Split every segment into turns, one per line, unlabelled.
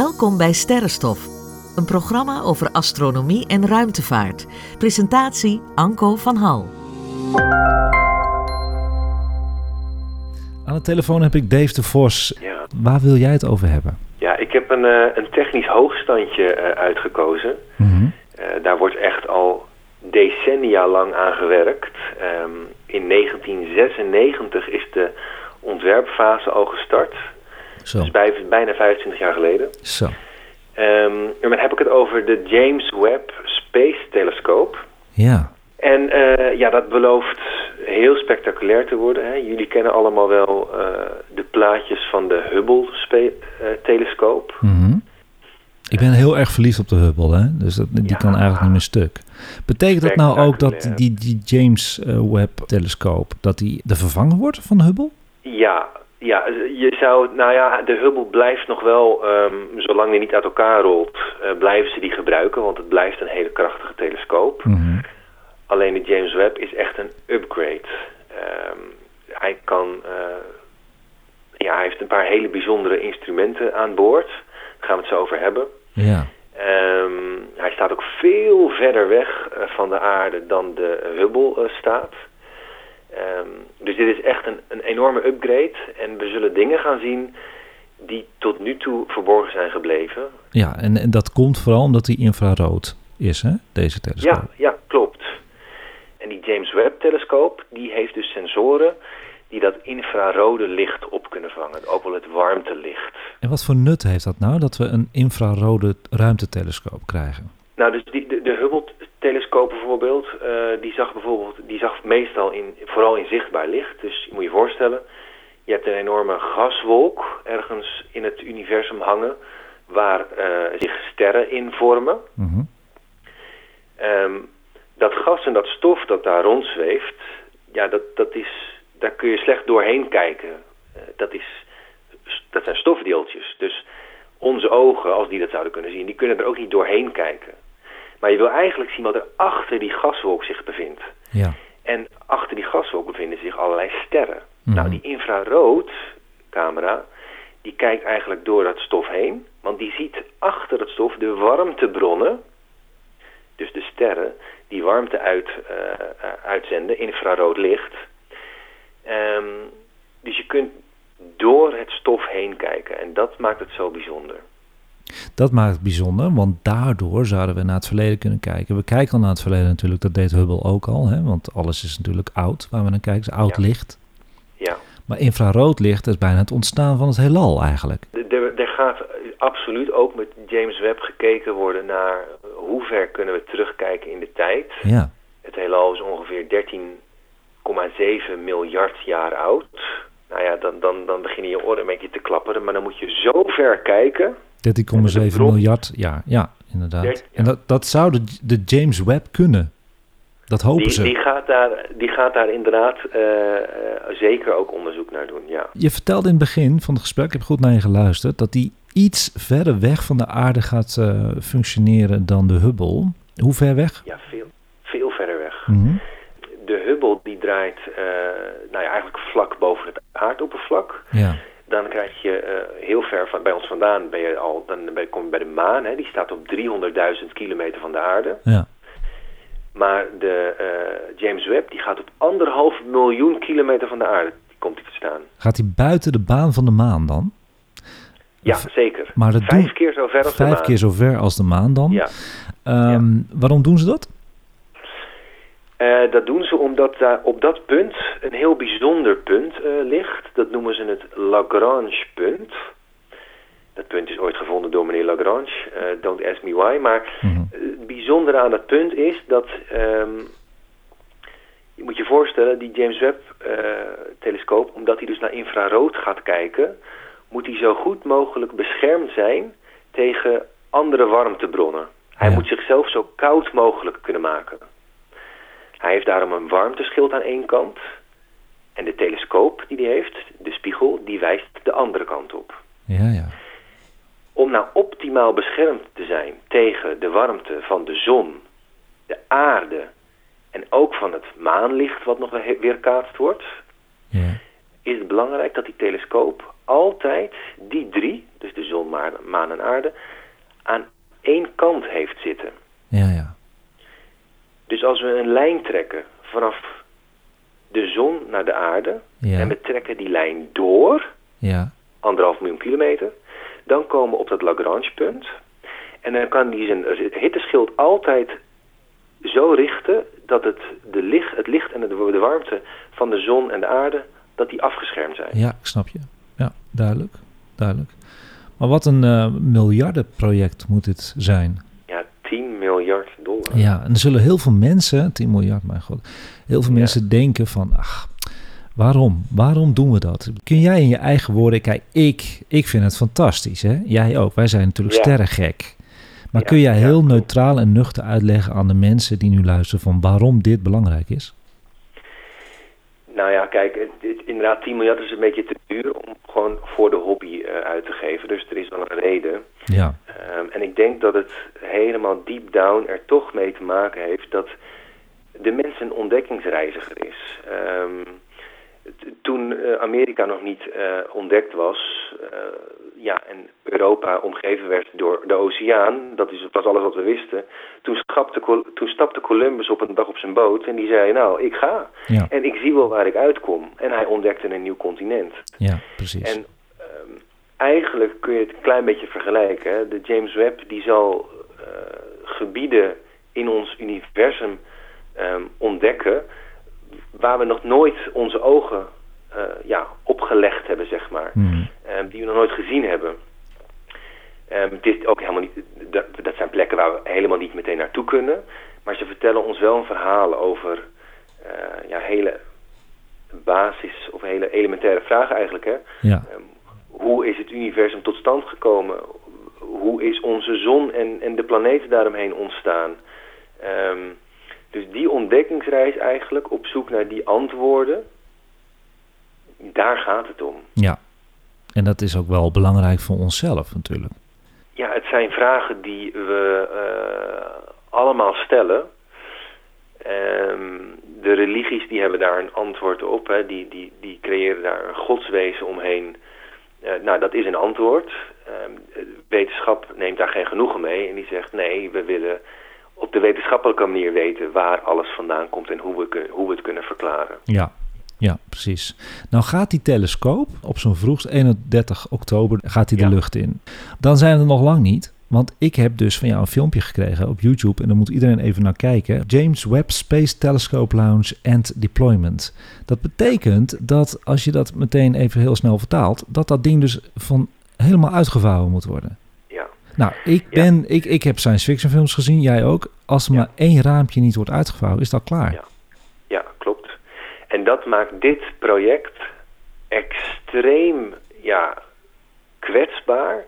Welkom bij Sterrenstof, een programma over astronomie en ruimtevaart. Presentatie Anko van Hal.
Aan de telefoon heb ik Dave de Vos.
Ja,
Waar wil jij het over hebben?
ja ik heb een, eh, een technisch hoogstandje eh, uitgekozen.
Mhm.
Eh, daar wordt echt al decennia lang aan gewerkt. Ehm, in 1996 is de ontwerpfase al gestart.
Zo,
Dus bij, bijna 25 jaar geleden.
zo.
En dan heb ik het over de James Webb Space Telescope.
Ja,
En eh, ja, dat belooft heel spectaculair te worden. Hè. Jullie kennen allemaal wel eh, de plaatjes van de Hubble-telescoop.
Mhm. Ik ben heel erg verliefd op de Hubble, hè? dus dat, die
Ja.
kan eigenlijk niet meer stuk. Betekent dat nou ook dat die, die James eh, Webb-telescoop, dat die de vervanger wordt van de Hubble?
Ja, ja, je zou, nou ja, de Hubble blijft nog wel, ehm, zolang die niet uit elkaar rolt, eh, blijven ze die gebruiken, want het blijft een hele krachtige telescoop.
Mhm.
Alleen de James Webb is echt een upgrade. Ehm, hij kan, eh, ja, hij heeft een paar hele bijzondere instrumenten aan boord. Daar gaan we het zo over hebben.
Ja,
Ehm, hij staat ook veel verder weg eh, van de aarde dan de Hubble staat. Ehm, dus dit is echt een, een enorme upgrade. En we zullen dingen gaan zien die tot nu toe verborgen zijn gebleven.
ja en, en dat komt vooral omdat die infrarood is, hè? deze telescoop.
Ja, ja, klopt. En die James Webb-telescoop die heeft dus sensoren die dat infrarode licht op kunnen vangen. Ook wel het warmtelicht.
En wat voor nut heeft dat nou, dat we een infrarode ruimtetelescoop krijgen?
Nou, dus die, de, de Hubble-telescoop bijvoorbeeld, eh, die zag bijvoorbeeld, die zag meestal in, vooral in zichtbaar licht. Dus je moet je voorstellen, je hebt een enorme gaswolk ergens in het universum hangen, waar eh, zich sterren in vormen.
Mhm.
Ehm, dat gas en dat stof dat daar rondzweeft, ja, dat, dat is, daar kun je slecht doorheen kijken. Eh, dat, is, dat zijn stofdeeltjes. Dus onze ogen, als die dat zouden kunnen zien, die kunnen er ook niet doorheen kijken. Maar je wil eigenlijk zien wat er achter die gaswolk zich bevindt.
Ja,
En achter die gaswolk bevinden zich allerlei sterren.
Mhm.
Nou, die infraroodcamera, die kijkt eigenlijk door dat stof heen. Want die ziet achter het stof de warmtebronnen, dus de sterren, die warmte uit, eh, eh, uitzenden, infrarood licht. Ehm, dus je kunt door het stof heen kijken en dat maakt het zo bijzonder.
Dat maakt het bijzonder, want daardoor zouden we naar het verleden kunnen kijken. We kijken al naar het verleden natuurlijk, dat deed Hubble ook al, hè? want alles is natuurlijk oud waar we naar kijken, is oud
Ja.
licht.
Ja.
Maar infrarood licht is bijna het ontstaan van het heelal eigenlijk.
Er, gaat absoluut ook met James Webb gekeken worden naar hoe ver kunnen we terugkijken in de tijd.
Ja,
Het heelal is ongeveer 13,7 miljard jaar oud. Nou ja, dan, dan, dan beginnen je oren een beetje te klapperen. Maar dan moet je zo ver kijken.
13,7
bron-
miljard jaar. Ja, inderdaad.
Ja.
En dat, dat zou de, de James Webb kunnen. Dat hopen
Die,
ze.
die, gaat daar, die gaat daar inderdaad eh, eh, zeker ook onderzoek naar doen, ja.
Je vertelde in het begin van het gesprek, ik heb goed naar je geluisterd, dat die iets verder weg van de aarde gaat eh, functioneren dan de Hubble. Hoe ver weg?
Ja, veel, veel verder weg.
Mhm.
De Hubble die draait nou ja, eigenlijk vlak boven het aardoppervlak.
Ja,
Dan krijg je eh, heel ver van, bij ons vandaan ben je al, dan ben, kom je bij de maan. Hè, die staat op 300.000 kilometer van de aarde.
ja.
Maar de eh, James Webb die gaat op anderhalf miljoen kilometer van de aarde. Die komt die te staan.
Gaat hij buiten de baan van de maan dan?
Ja, zeker.
Maar dat
Vijf
doen-
keer zo ver als de
Vijf
maan.
keer zo ver als de maan dan?
Ja.
Ehm, Waarom doen ze dat?
Eh, dat doen ze omdat daar op dat punt een heel bijzonder punt eh, ligt. Dat noemen ze het Lagrange-punt. Dat punt is ooit gevonden door meneer Lagrange. Eh, don't ask me why. Maar
Mhm.
het bijzondere aan dat punt is dat... ehm, je moet je voorstellen, die James Webb-telescoop... omdat hij dus naar infrarood gaat kijken... moet hij zo goed mogelijk beschermd zijn tegen andere warmtebronnen. Hij
Ja.
moet zichzelf zo koud mogelijk kunnen maken. Hij heeft daarom een warmteschild aan één kant. En de telescoop die hij heeft, de spiegel, die wijst de andere kant op.
Ja, ja.
Om nou optimaal beschermd te zijn tegen de warmte van de zon, de aarde en ook van het maanlicht wat nog we- weerkaatst wordt,
ja.
is het belangrijk dat die telescoop altijd die drie, dus de zon, maan, maan en aarde, aan één kant heeft zitten.
Ja, ja.
Dus als we een lijn trekken vanaf de zon naar de aarde
Ja.
en we trekken die lijn door,
Ja.
anderhalf miljoen kilometer, dan komen we op dat Lagrange-punt. En dan kan die zijn hitteschild altijd zo richten dat het, de licht, het licht en de, de warmte van de zon en de aarde, dat die afgeschermd zijn.
Ja, ik snap je. Ja, duidelijk. Duidelijk. Maar wat een eh, miljardenproject moet dit zijn.
Ja, 10 miljard dollar.
Ja, en er zullen heel veel mensen, 10 miljard, mijn god, heel veel
Ja.
mensen denken van, ach, waarom? Waarom doen we dat? Kun jij in je eigen woorden, kijk, ik, ik vind het fantastisch, hè? Jij ook. Wij zijn natuurlijk
Ja.
sterrengek. Maar
Ja,
kun jij heel neutraal en nuchter uitleggen aan de mensen die nu luisteren van waarom dit belangrijk is?
Nou ja, kijk, het, het- inderdaad 10 miljard is een beetje te duur om gewoon voor de hobby eh, uit te geven. Dus er is wel een reden.
Ja,
Ehm, en ik denk dat het helemaal deep down er toch mee te maken heeft dat de mens een ontdekkingsreiziger is. Ehm, toen eh, Amerika nog niet eh, ontdekt was, eh, ja, en Europa omgeven werd door de oceaan, dat is, was alles wat we wisten. Toen, schapte, toen stapte Columbus op een dag op zijn boot en die zei, nou, ik ga.
ja,
En ik zie wel waar ik uitkom. En hij ontdekte een nieuw continent.
ja, precies.
En eigenlijk kun je het een klein beetje vergelijken. Hè? De James Webb die zal eh, gebieden in ons universum ehm, ontdekken waar we nog nooit onze ogen eh, ja, opgelegd hebben, zeg maar.
Hmm.
Ehm, die we nog nooit gezien hebben. Ehm, het is ook helemaal niet, dat, dat zijn plekken waar we helemaal niet meteen naartoe kunnen. Maar ze vertellen ons wel een verhaal over eh, ja, hele basis of hele elementaire vragen eigenlijk. Hè?
Ja,
hoe is het universum tot stand gekomen? Hoe is onze zon en, en de planeten daaromheen ontstaan? Ehm, dus die ontdekkingsreis eigenlijk op zoek naar die antwoorden, daar gaat het om.
ja. En dat is ook wel belangrijk voor onszelf natuurlijk.
Ja, het zijn vragen die we eh, allemaal stellen. Ehm, de religies die hebben daar een antwoord op. Hè. Die, die, die creëren daar een godswezen omheen. Eh, nou, dat is een antwoord. Ehm, wetenschap neemt daar geen genoegen mee. En die zegt nee, we willen op de wetenschappelijke manier weten waar alles vandaan komt en hoe we, kun- hoe we het kunnen verklaren.
Ja, ja, precies. Nou gaat die telescoop op zo'n vroegst 31 oktober gaat hij de
Ja.
lucht in. Dan zijn we er nog lang niet. Want ik heb dus van jou een filmpje gekregen op YouTube en daar moet iedereen even naar kijken. James Webb Space Telescope Launch and Deployment. Dat betekent dat als je dat meteen even heel snel vertaalt, dat dat ding dus van helemaal uitgevouwen moet worden.
Ja,
Nou, ik,
Ja.
ben, ik, ik heb science fiction films gezien, jij ook. Als er
Ja.
maar één raampje niet wordt uitgevouwen, is dat klaar.
Ja. ja, klopt. En dat maakt dit project extreem ja, kwetsbaar.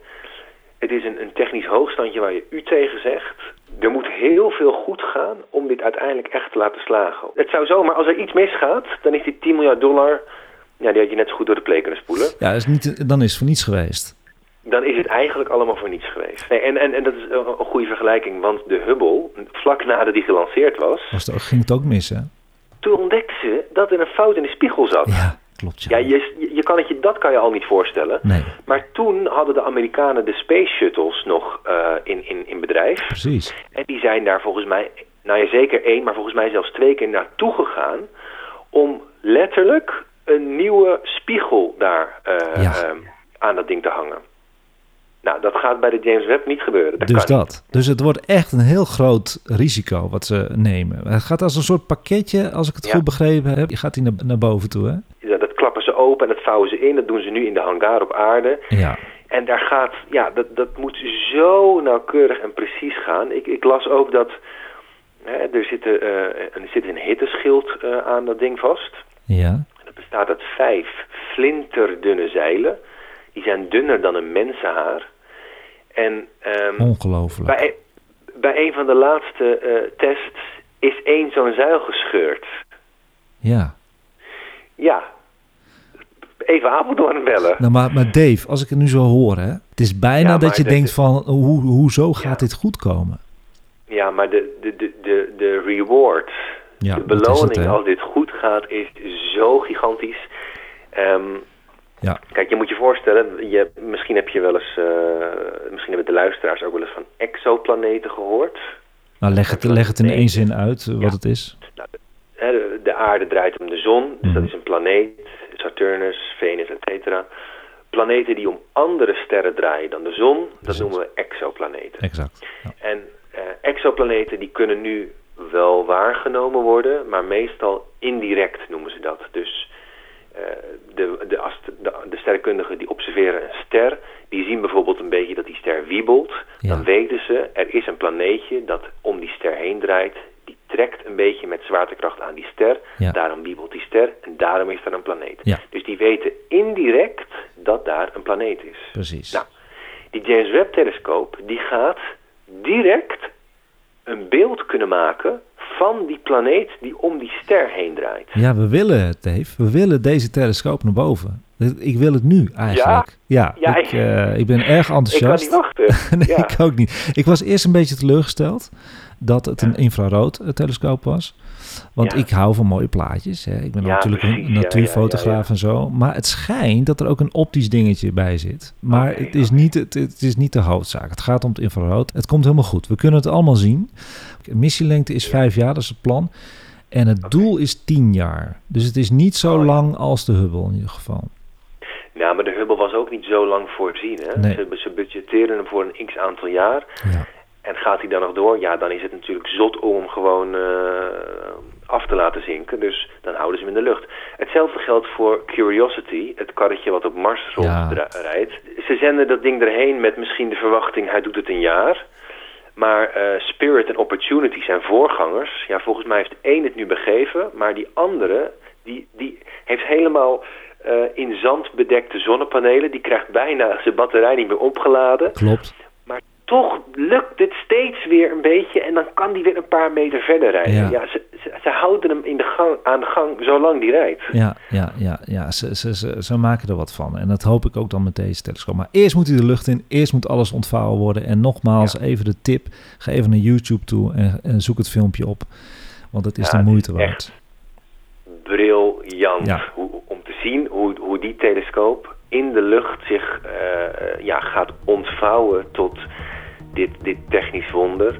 Het is een, een technisch hoogstandje waar je u tegen zegt. Er moet heel veel goed gaan om dit uiteindelijk echt te laten slagen. Het zou zomaar, als er iets misgaat, dan is die 10 miljard dollar... Ja, die had je net zo goed door de play kunnen spoelen.
Ja, is niet, dan is het voor niets geweest.
Dan is het eigenlijk allemaal voor niets geweest. Nee, en, en, en dat is een, een goede vergelijking, want de Hubble, vlak nadat die gelanceerd was...
Was het, ging het ook mis, hè?
toen ontdekten ze dat er een fout in de spiegel zat.
Ja, klopt. Ja.
Ja, je, je kan het je, dat kan je al niet voorstellen.
Nee,
Maar toen hadden de Amerikanen de space shuttles nog eh, in, in, in bedrijf.
precies.
En die zijn daar volgens mij, nou ja zeker één, maar volgens mij zelfs twee keer naartoe gegaan. Om letterlijk een nieuwe spiegel daar eh,
Ja.
eh, aan dat ding te hangen. Nou, dat gaat bij de James Webb niet gebeuren. Dat
Dus dat. Dus het wordt echt een heel groot risico wat ze nemen. Het gaat als een soort pakketje, als ik het
Ja.
goed begrepen heb. Je gaat die naar, naar boven toe, hè?
Ja, ze open en dat vouwen ze in. Dat doen ze nu in de hangar op aarde.
Ja,
En daar gaat, ja, dat, dat moet zo nauwkeurig en precies gaan. Ik, ik las ook dat hè, er, zit, eh, er zit een hitteschild eh, aan dat ding vast.
ja,
dat bestaat uit vijf flinterdunne zeilen. Die zijn dunner dan een mensenhaar. En ehm,
ongelooflijk.
bij, een- bij een van de laatste eh, tests is één zo'n zeil gescheurd.
Ja.
Ja, even Apeldoorn bellen.
Nou, maar, maar Dave, als ik het nu zo hoor, hè? Het is bijna
Ja,
dat je denkt van, hoe, hoezo gaat
Ja.
dit goed komen?
Ja, maar de, de, de, de, de reward,
Ja,
de
het,
beloning als dit goed gaat, is zo gigantisch. Ehm,
Ja.
Kijk, je moet je voorstellen, je, misschien heb je wel eens, eh, misschien hebben de luisteraars ook wel eens van exoplaneten gehoord.
Nou, leg het, leg het in één zin uit eh, wat
Ja.
het is.
Hè, de, de aarde draait om de zon, dus
Mhm.
dat is een planeet, Saturnus, Venus, et cetera. Planeten die om andere sterren draaien dan de zon, dat
Precies.
noemen we exoplaneten.
Exact. Ja.
En eh, exoplaneten die kunnen nu wel waargenomen worden, maar meestal indirect noemen ze dat. Dus eh, de, de, de, de sterrenkundigen die observeren een ster, die zien bijvoorbeeld een beetje dat die ster wiebelt.
Ja.
Dan weten ze, er is een planeetje dat om die ster heen draait. Trekt een beetje met zwaartekracht aan die ster.
Ja.
Daarom wiebelt die ster en daarom is er een planeet.
Ja.
Dus die weten indirect dat daar een planeet is.
Precies.
Nou, die James Webb telescoop die gaat direct een beeld kunnen maken van die planeet die om die ster heen draait.
Ja, we willen het, Dave. We willen deze telescoop naar boven. Ik wil het nu eigenlijk. Ja,
Ja,
ik,
ik-
eh, ik ben erg
Ik kan
enthousiast.
niet wachten.
nee,
ja.
ik ook niet. Ik was eerst een beetje teleurgesteld dat het een infrarood eh, telescoop was. Want ik hou van mooie plaatjes. Hè. Ik ben natuurlijk
precies.
een natuurfotograaf en zo. Maar het schijnt dat er ook een optisch dingetje bij zit. Maar het, is niet, het, het is niet de hoofdzaak. Het gaat om het infrarood. Het komt helemaal goed. We kunnen het allemaal zien. Missielengte is vijf jaar, dat is het plan. En het doel is tien jaar. Dus het is niet zo
Oh,
lang als de Hubble in ieder geval.
Nou, maar de Hubble was ook niet zo lang voorzien. Hè?
Nee.
Ze, ze budgetteren hem voor een x aantal jaar.
Ja.
En gaat hij dan nog door? Ja, dan is het natuurlijk zot om hem gewoon eh, af te laten zinken. Dus dan houden ze hem in de lucht. Hetzelfde geldt voor Curiosity, het karretje wat op Mars
Ja.
rondrijdt. Ze zenden dat ding erheen met misschien de verwachting, hij doet het een jaar. Maar eh, Spirit en Opportunity zijn voorgangers. Ja, volgens mij heeft één het nu begeven, maar die andere, die, die heeft helemaal eh, in zand bedekte zonnepanelen. Die krijgt bijna zijn batterij niet meer opgeladen.
Klopt.
Maar toch lukt het steeds weer een beetje en dan kan die weer een paar meter verder rijden.
Ja.
Ja, ze, ze, ze houden hem in de gang, aan de gang zolang die rijdt.
Ja, ja, ja, ja. Ze, ze, ze, ze maken er wat van. En dat hoop ik ook dan met deze telescoop. Maar eerst moet hij de lucht in. Eerst moet alles ontvouwen worden. En nogmaals,
Ja.
even de tip. Ga even naar YouTube toe en, en zoek het filmpje op. Want het is
Ja,
de moeite waard.
Briljant
Ja.
hoe, zien hoe, hoe die telescoop in de lucht zich eh, ja, gaat ontvouwen tot dit, dit technisch wonder.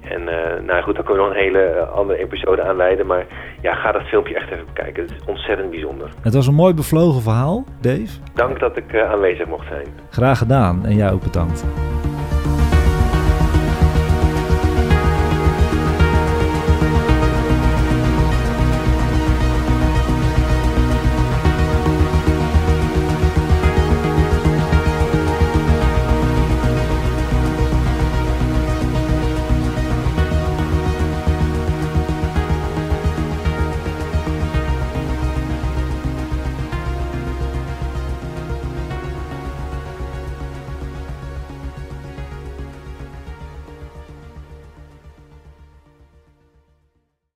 En eh, nou goed, daar kunnen we nog een hele eh, andere episode aan wijden. Maar ja, ga dat filmpje echt even bekijken. Het is ontzettend bijzonder.
Het was een mooi bevlogen verhaal, Dave.
Dank dat ik eh, aanwezig mocht zijn.
Graag gedaan. En jij ook bedankt.